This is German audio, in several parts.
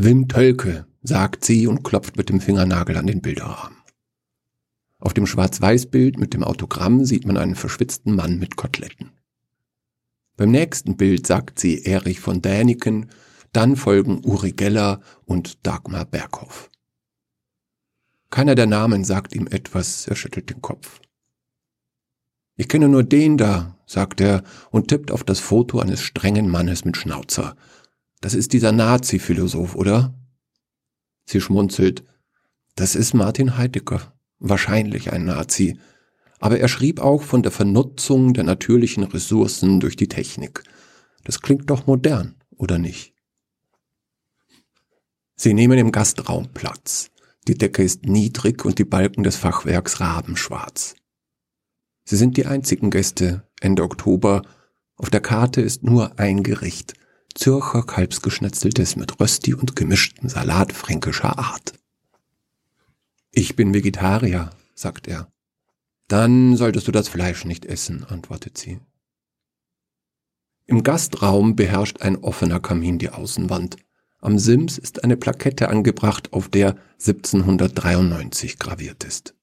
Wim Tölke, sagt sie und klopft mit dem Fingernagel an den Bilderrahmen. Auf dem Schwarz-Weiß-Bild mit dem Autogramm sieht man einen verschwitzten Mann mit Koteletten. Beim nächsten Bild sagt sie Erich von Däniken, dann folgen Uri Geller und Dagmar Berghoff. Keiner der Namen sagt ihm etwas, er schüttelt den Kopf. Ich kenne nur den da, sagt er und tippt auf das Foto eines strengen Mannes mit Schnauzer. Das ist dieser Nazi-Philosoph, oder? Sie schmunzelt. Das ist Martin Heidegger, wahrscheinlich ein Nazi. Aber er schrieb auch von der Vernutzung der natürlichen Ressourcen durch die Technik. Das klingt doch modern, oder nicht? Sie nehmen im Gastraum Platz. Die Decke ist niedrig und die Balken des Fachwerks rabenschwarz. Sie sind die einzigen Gäste, Ende Oktober. Auf der Karte ist nur ein Gericht. Zürcher Kalbsgeschnetzeltes mit Rösti und gemischten Salat fränkischer Art. Ich bin Vegetarier, sagt er. Dann solltest du das Fleisch nicht essen, antwortet sie. Im Gastraum beherrscht ein offener Kamin die Außenwand. Am Sims ist eine Plakette angebracht, auf der 1793 graviert ist.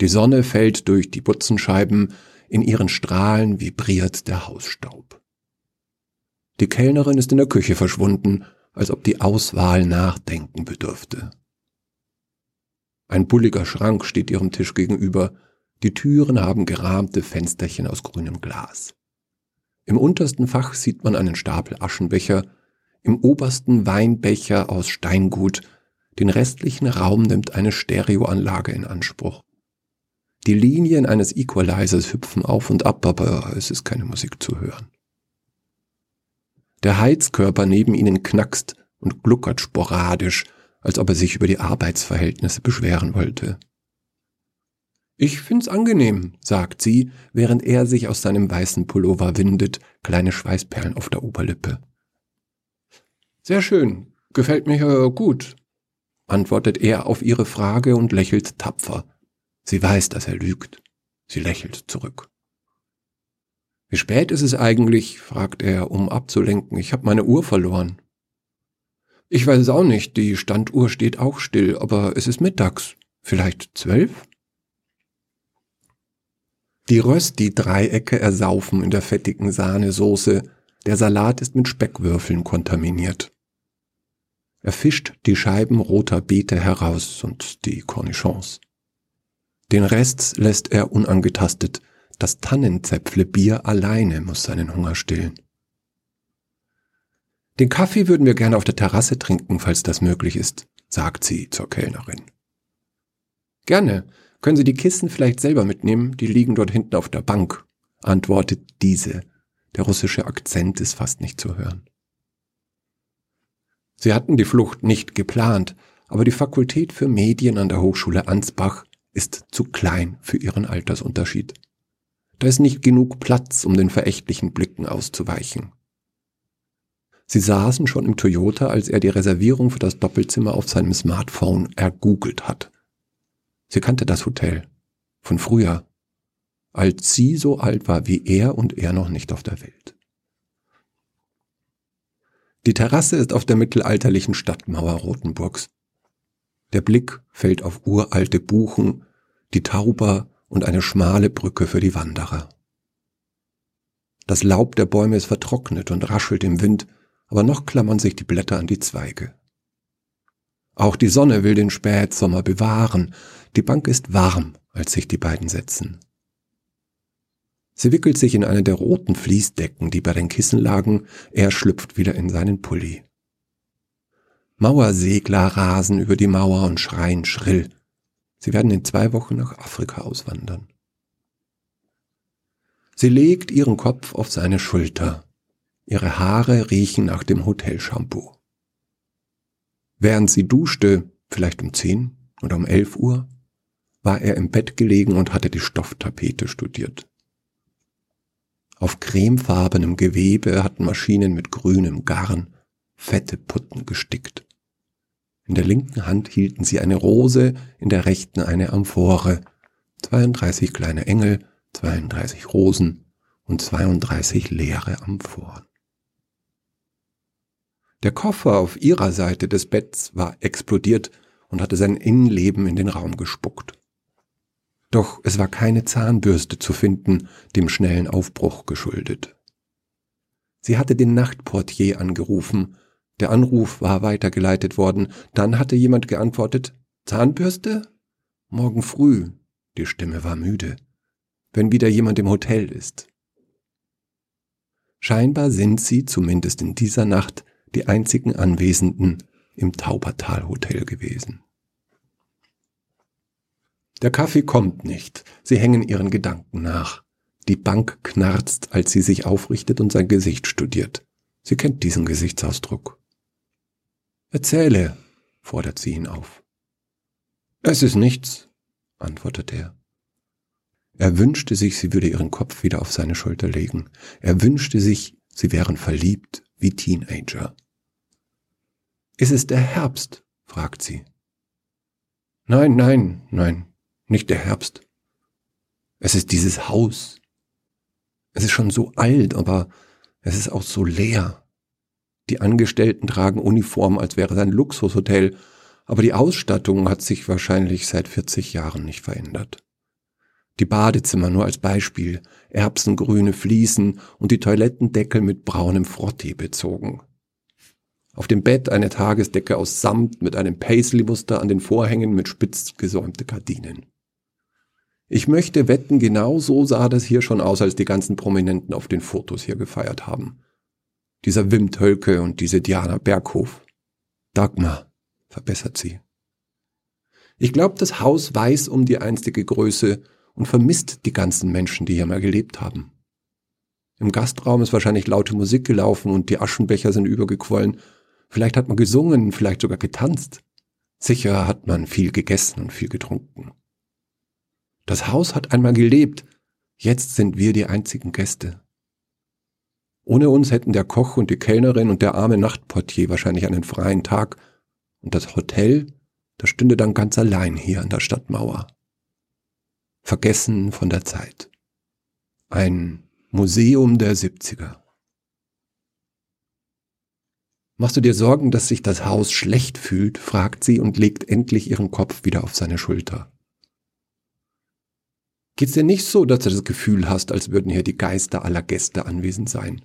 Die Sonne fällt durch die Butzenscheiben, in ihren Strahlen vibriert der Hausstaub. Die Kellnerin ist in der Küche verschwunden, als ob die Auswahl nachdenken bedürfte. Ein bulliger Schrank steht ihrem Tisch gegenüber, die Türen haben gerahmte Fensterchen aus grünem Glas. Im untersten Fach sieht man einen Stapel Aschenbecher, im obersten Weinbecher aus Steingut, den restlichen Raum nimmt eine Stereoanlage in Anspruch. Die Linien eines Equalizers hüpfen auf und ab, aber es ist keine Musik zu hören. Der Heizkörper neben ihnen knackst und gluckert sporadisch, als ob er sich über die Arbeitsverhältnisse beschweren wollte. Ich find's angenehm, sagt sie, während er sich aus seinem weißen Pullover windet, kleine Schweißperlen auf der Oberlippe. Sehr schön, gefällt mir äh, gut, antwortet er auf ihre Frage und lächelt tapfer. Sie weiß, dass er lügt. Sie lächelt zurück. Wie spät ist es eigentlich? fragt er, um abzulenken. Ich habe meine Uhr verloren. Ich weiß es auch nicht, die Standuhr steht auch still, aber es ist mittags. Vielleicht zwölf? Die Rösti-Dreiecke ersaufen in der fettigen Sahnesoße. Der Salat ist mit Speckwürfeln kontaminiert. Er fischt die Scheiben roter Beete heraus und die Cornichons. Den Rest lässt er unangetastet. Das Tannenzäpfle-Bier alleine muss seinen Hunger stillen. Den Kaffee würden wir gerne auf der Terrasse trinken, falls das möglich ist, sagt sie zur Kellnerin. Gerne. Können Sie die Kissen vielleicht selber mitnehmen? Die liegen dort hinten auf der Bank, antwortet diese. Der russische Akzent ist fast nicht zu hören. Sie hatten die Flucht nicht geplant, aber die Fakultät für Medien an der Hochschule Ansbach ist zu klein für ihren Altersunterschied. Da ist nicht genug Platz, um den verächtlichen Blicken auszuweichen. Sie saßen schon im Toyota, als er die Reservierung für das Doppelzimmer auf seinem Smartphone ergoogelt hat. Sie kannte das Hotel von früher, als sie so alt war wie er und er noch nicht auf der Welt. Die Terrasse ist auf der mittelalterlichen Stadtmauer Rothenburgs. Der Blick fällt auf uralte Buchen, die Tauber und eine schmale Brücke für die Wanderer. Das Laub der Bäume ist vertrocknet und raschelt im Wind, aber noch klammern sich die Blätter an die Zweige. Auch die Sonne will den Spätsommer bewahren. Die Bank ist warm, als sich die beiden setzen. Sie wickelt sich in eine der roten Fließdecken, die bei den Kissen lagen, er schlüpft wieder in seinen Pulli. Mauersegler rasen über die Mauer und schreien schrill. Sie werden in zwei Wochen nach Afrika auswandern. Sie legt ihren Kopf auf seine Schulter. Ihre Haare riechen nach dem Hotelshampoo. Während sie duschte, vielleicht um zehn oder um elf Uhr, war er im Bett gelegen und hatte die Stofftapete studiert. Auf cremefarbenem Gewebe hatten Maschinen mit grünem Garn fette Putten gestickt. In der linken Hand hielten sie eine Rose, in der rechten eine Amphore, 32 kleine Engel, 32 Rosen und 32 leere Amphoren. Der Koffer auf ihrer Seite des Betts war explodiert und hatte sein Innenleben in den Raum gespuckt. Doch es war keine Zahnbürste zu finden, dem schnellen Aufbruch geschuldet. Sie hatte den Nachtportier angerufen, der Anruf war weitergeleitet worden, dann hatte jemand geantwortet Zahnbürste? Morgen früh. Die Stimme war müde. Wenn wieder jemand im Hotel ist. Scheinbar sind sie, zumindest in dieser Nacht, die einzigen Anwesenden im Taubertal Hotel gewesen. Der Kaffee kommt nicht. Sie hängen ihren Gedanken nach. Die Bank knarzt, als sie sich aufrichtet und sein Gesicht studiert. Sie kennt diesen Gesichtsausdruck. Erzähle, fordert sie ihn auf. Es ist nichts, antwortet er. Er wünschte sich, sie würde ihren Kopf wieder auf seine Schulter legen. Er wünschte sich, sie wären verliebt wie Teenager. Ist es der Herbst? fragt sie. Nein, nein, nein, nicht der Herbst. Es ist dieses Haus. Es ist schon so alt, aber es ist auch so leer. Die Angestellten tragen Uniform, als wäre es ein Luxushotel, aber die Ausstattung hat sich wahrscheinlich seit 40 Jahren nicht verändert. Die Badezimmer nur als Beispiel, erbsengrüne Fliesen und die Toilettendeckel mit braunem Frottee bezogen. Auf dem Bett eine Tagesdecke aus Samt mit einem Paisley-Muster an den Vorhängen mit spitz gesäumte Gardinen. Ich möchte wetten, genau so sah das hier schon aus, als die ganzen Prominenten auf den Fotos hier gefeiert haben. Dieser Wim Tölke und diese Diana Berghof. Dagmar, verbessert sie. Ich glaube, das Haus weiß um die einstige Größe und vermisst die ganzen Menschen, die hier mal gelebt haben. Im Gastraum ist wahrscheinlich laute Musik gelaufen und die Aschenbecher sind übergequollen. Vielleicht hat man gesungen, vielleicht sogar getanzt. Sicher hat man viel gegessen und viel getrunken. Das Haus hat einmal gelebt, jetzt sind wir die einzigen Gäste. Ohne uns hätten der Koch und die Kellnerin und der arme Nachtportier wahrscheinlich einen freien Tag, und das Hotel, das stünde dann ganz allein hier an der Stadtmauer. Vergessen von der Zeit. Ein Museum der 70er. Machst du dir Sorgen, dass sich das Haus schlecht fühlt? fragt sie und legt endlich ihren Kopf wieder auf seine Schulter. Geht's dir nicht so, dass du das Gefühl hast, als würden hier die Geister aller Gäste anwesend sein?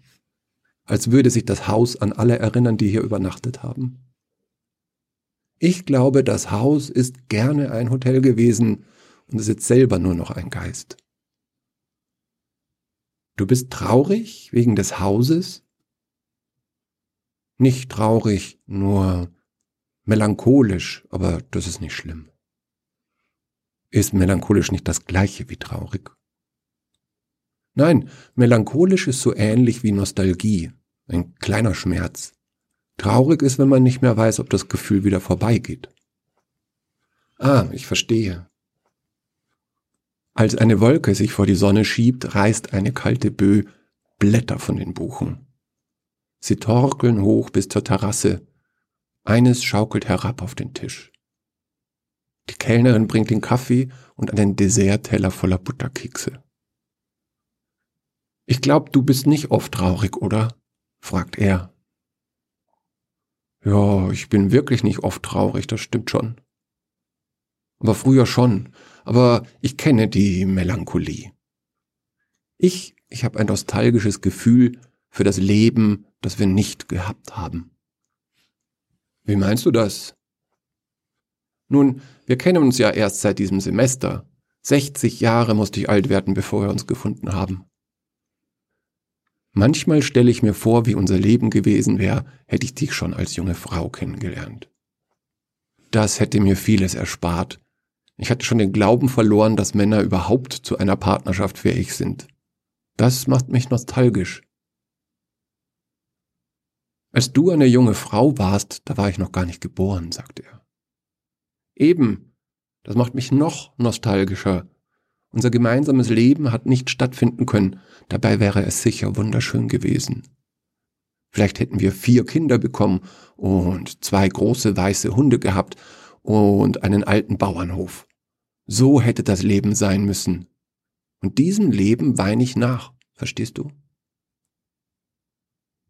Als würde sich das Haus an alle erinnern, die hier übernachtet haben? Ich glaube, das Haus ist gerne ein Hotel gewesen und ist jetzt selber nur noch ein Geist. Du bist traurig wegen des Hauses? Nicht traurig, nur melancholisch, aber das ist nicht schlimm. Ist melancholisch nicht das gleiche wie traurig? Nein, melancholisch ist so ähnlich wie Nostalgie, ein kleiner Schmerz. Traurig ist, wenn man nicht mehr weiß, ob das Gefühl wieder vorbeigeht. Ah, ich verstehe. Als eine Wolke sich vor die Sonne schiebt, reißt eine kalte Böe Blätter von den Buchen. Sie torkeln hoch bis zur Terrasse. Eines schaukelt herab auf den Tisch. Die Kellnerin bringt den Kaffee und einen Dessertteller voller Butterkekse. Ich glaub, du bist nicht oft traurig, oder? fragt er. Ja, ich bin wirklich nicht oft traurig, das stimmt schon. Aber früher schon, aber ich kenne die Melancholie. Ich, ich habe ein nostalgisches Gefühl für das Leben, das wir nicht gehabt haben. Wie meinst du das? Nun, wir kennen uns ja erst seit diesem Semester. 60 Jahre musste ich alt werden, bevor wir uns gefunden haben. Manchmal stelle ich mir vor, wie unser Leben gewesen wäre, hätte ich dich schon als junge Frau kennengelernt. Das hätte mir vieles erspart. Ich hatte schon den Glauben verloren, dass Männer überhaupt zu einer Partnerschaft fähig sind. Das macht mich nostalgisch. Als du eine junge Frau warst, da war ich noch gar nicht geboren, sagte er. Eben, das macht mich noch nostalgischer. Unser gemeinsames Leben hat nicht stattfinden können, dabei wäre es sicher wunderschön gewesen. Vielleicht hätten wir vier Kinder bekommen und zwei große weiße Hunde gehabt und einen alten Bauernhof. So hätte das Leben sein müssen. Und diesem Leben weine ich nach, verstehst du?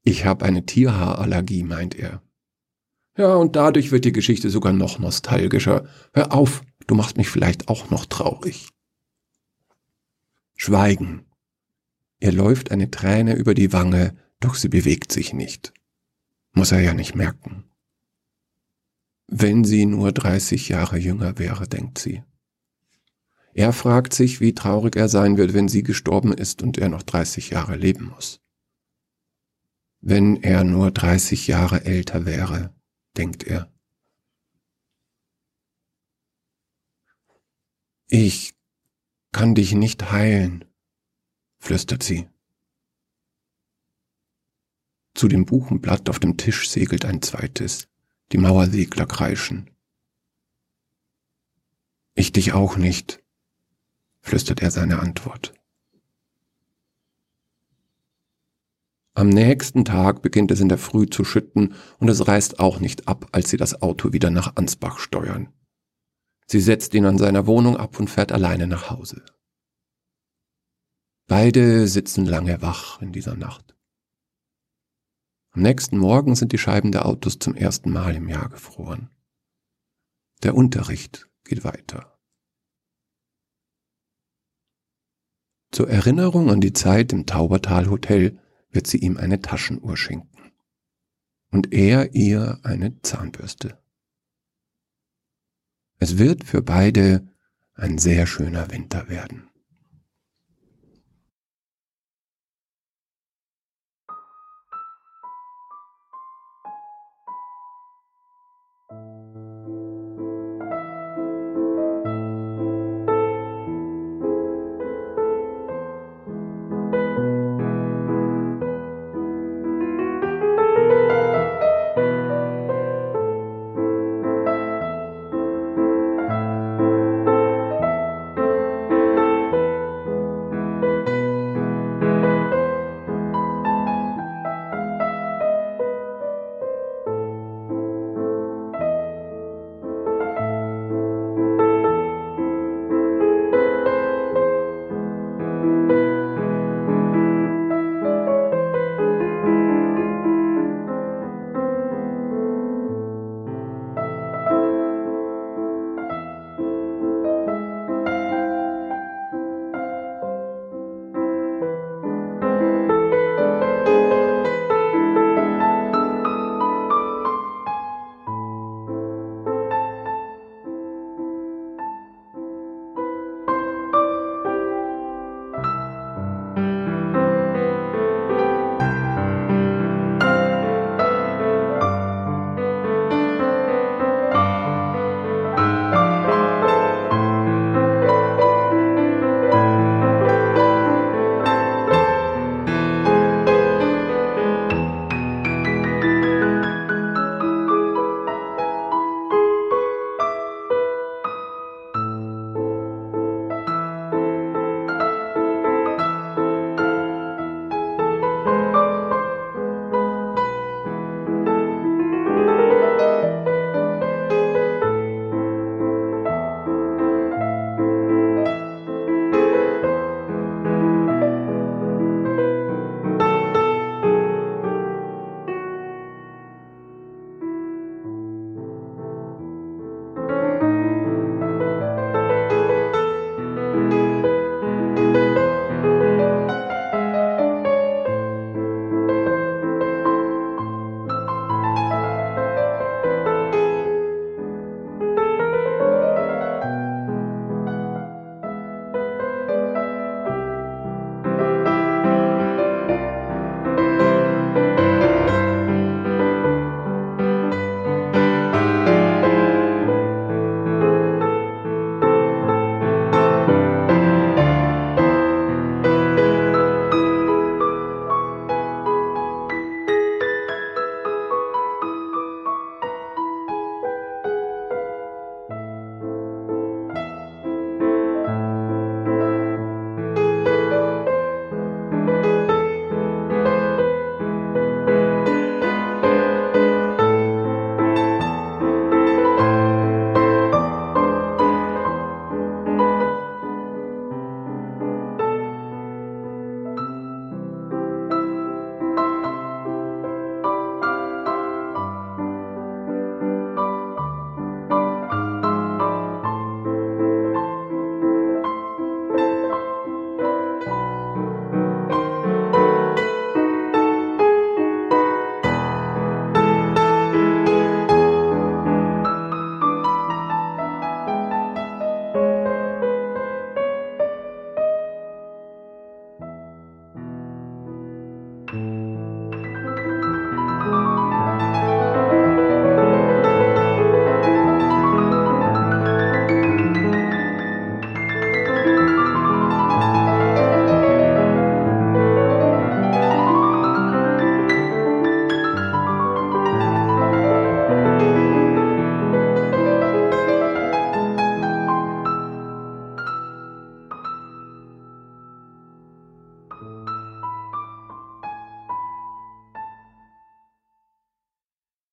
Ich habe eine Tierhaarallergie, meint er. Ja, und dadurch wird die Geschichte sogar noch nostalgischer. Hör auf, du machst mich vielleicht auch noch traurig. Schweigen. Ihr läuft eine Träne über die Wange, doch sie bewegt sich nicht. Muss er ja nicht merken. Wenn sie nur 30 Jahre jünger wäre, denkt sie. Er fragt sich, wie traurig er sein wird, wenn sie gestorben ist und er noch 30 Jahre leben muss. Wenn er nur 30 Jahre älter wäre, denkt er. Ich kann dich nicht heilen, flüstert sie. Zu dem Buchenblatt auf dem Tisch segelt ein zweites. Die Mauersegler kreischen. Ich dich auch nicht, flüstert er seine Antwort. Am nächsten Tag beginnt es in der Früh zu schütten und es reißt auch nicht ab, als sie das Auto wieder nach Ansbach steuern. Sie setzt ihn an seiner Wohnung ab und fährt alleine nach Hause. Beide sitzen lange wach in dieser Nacht. Am nächsten Morgen sind die Scheiben der Autos zum ersten Mal im Jahr gefroren. Der Unterricht geht weiter. Zur Erinnerung an die Zeit im Taubertal Hotel wird sie ihm eine Taschenuhr schenken und er ihr eine Zahnbürste. Es wird für beide ein sehr schöner Winter werden.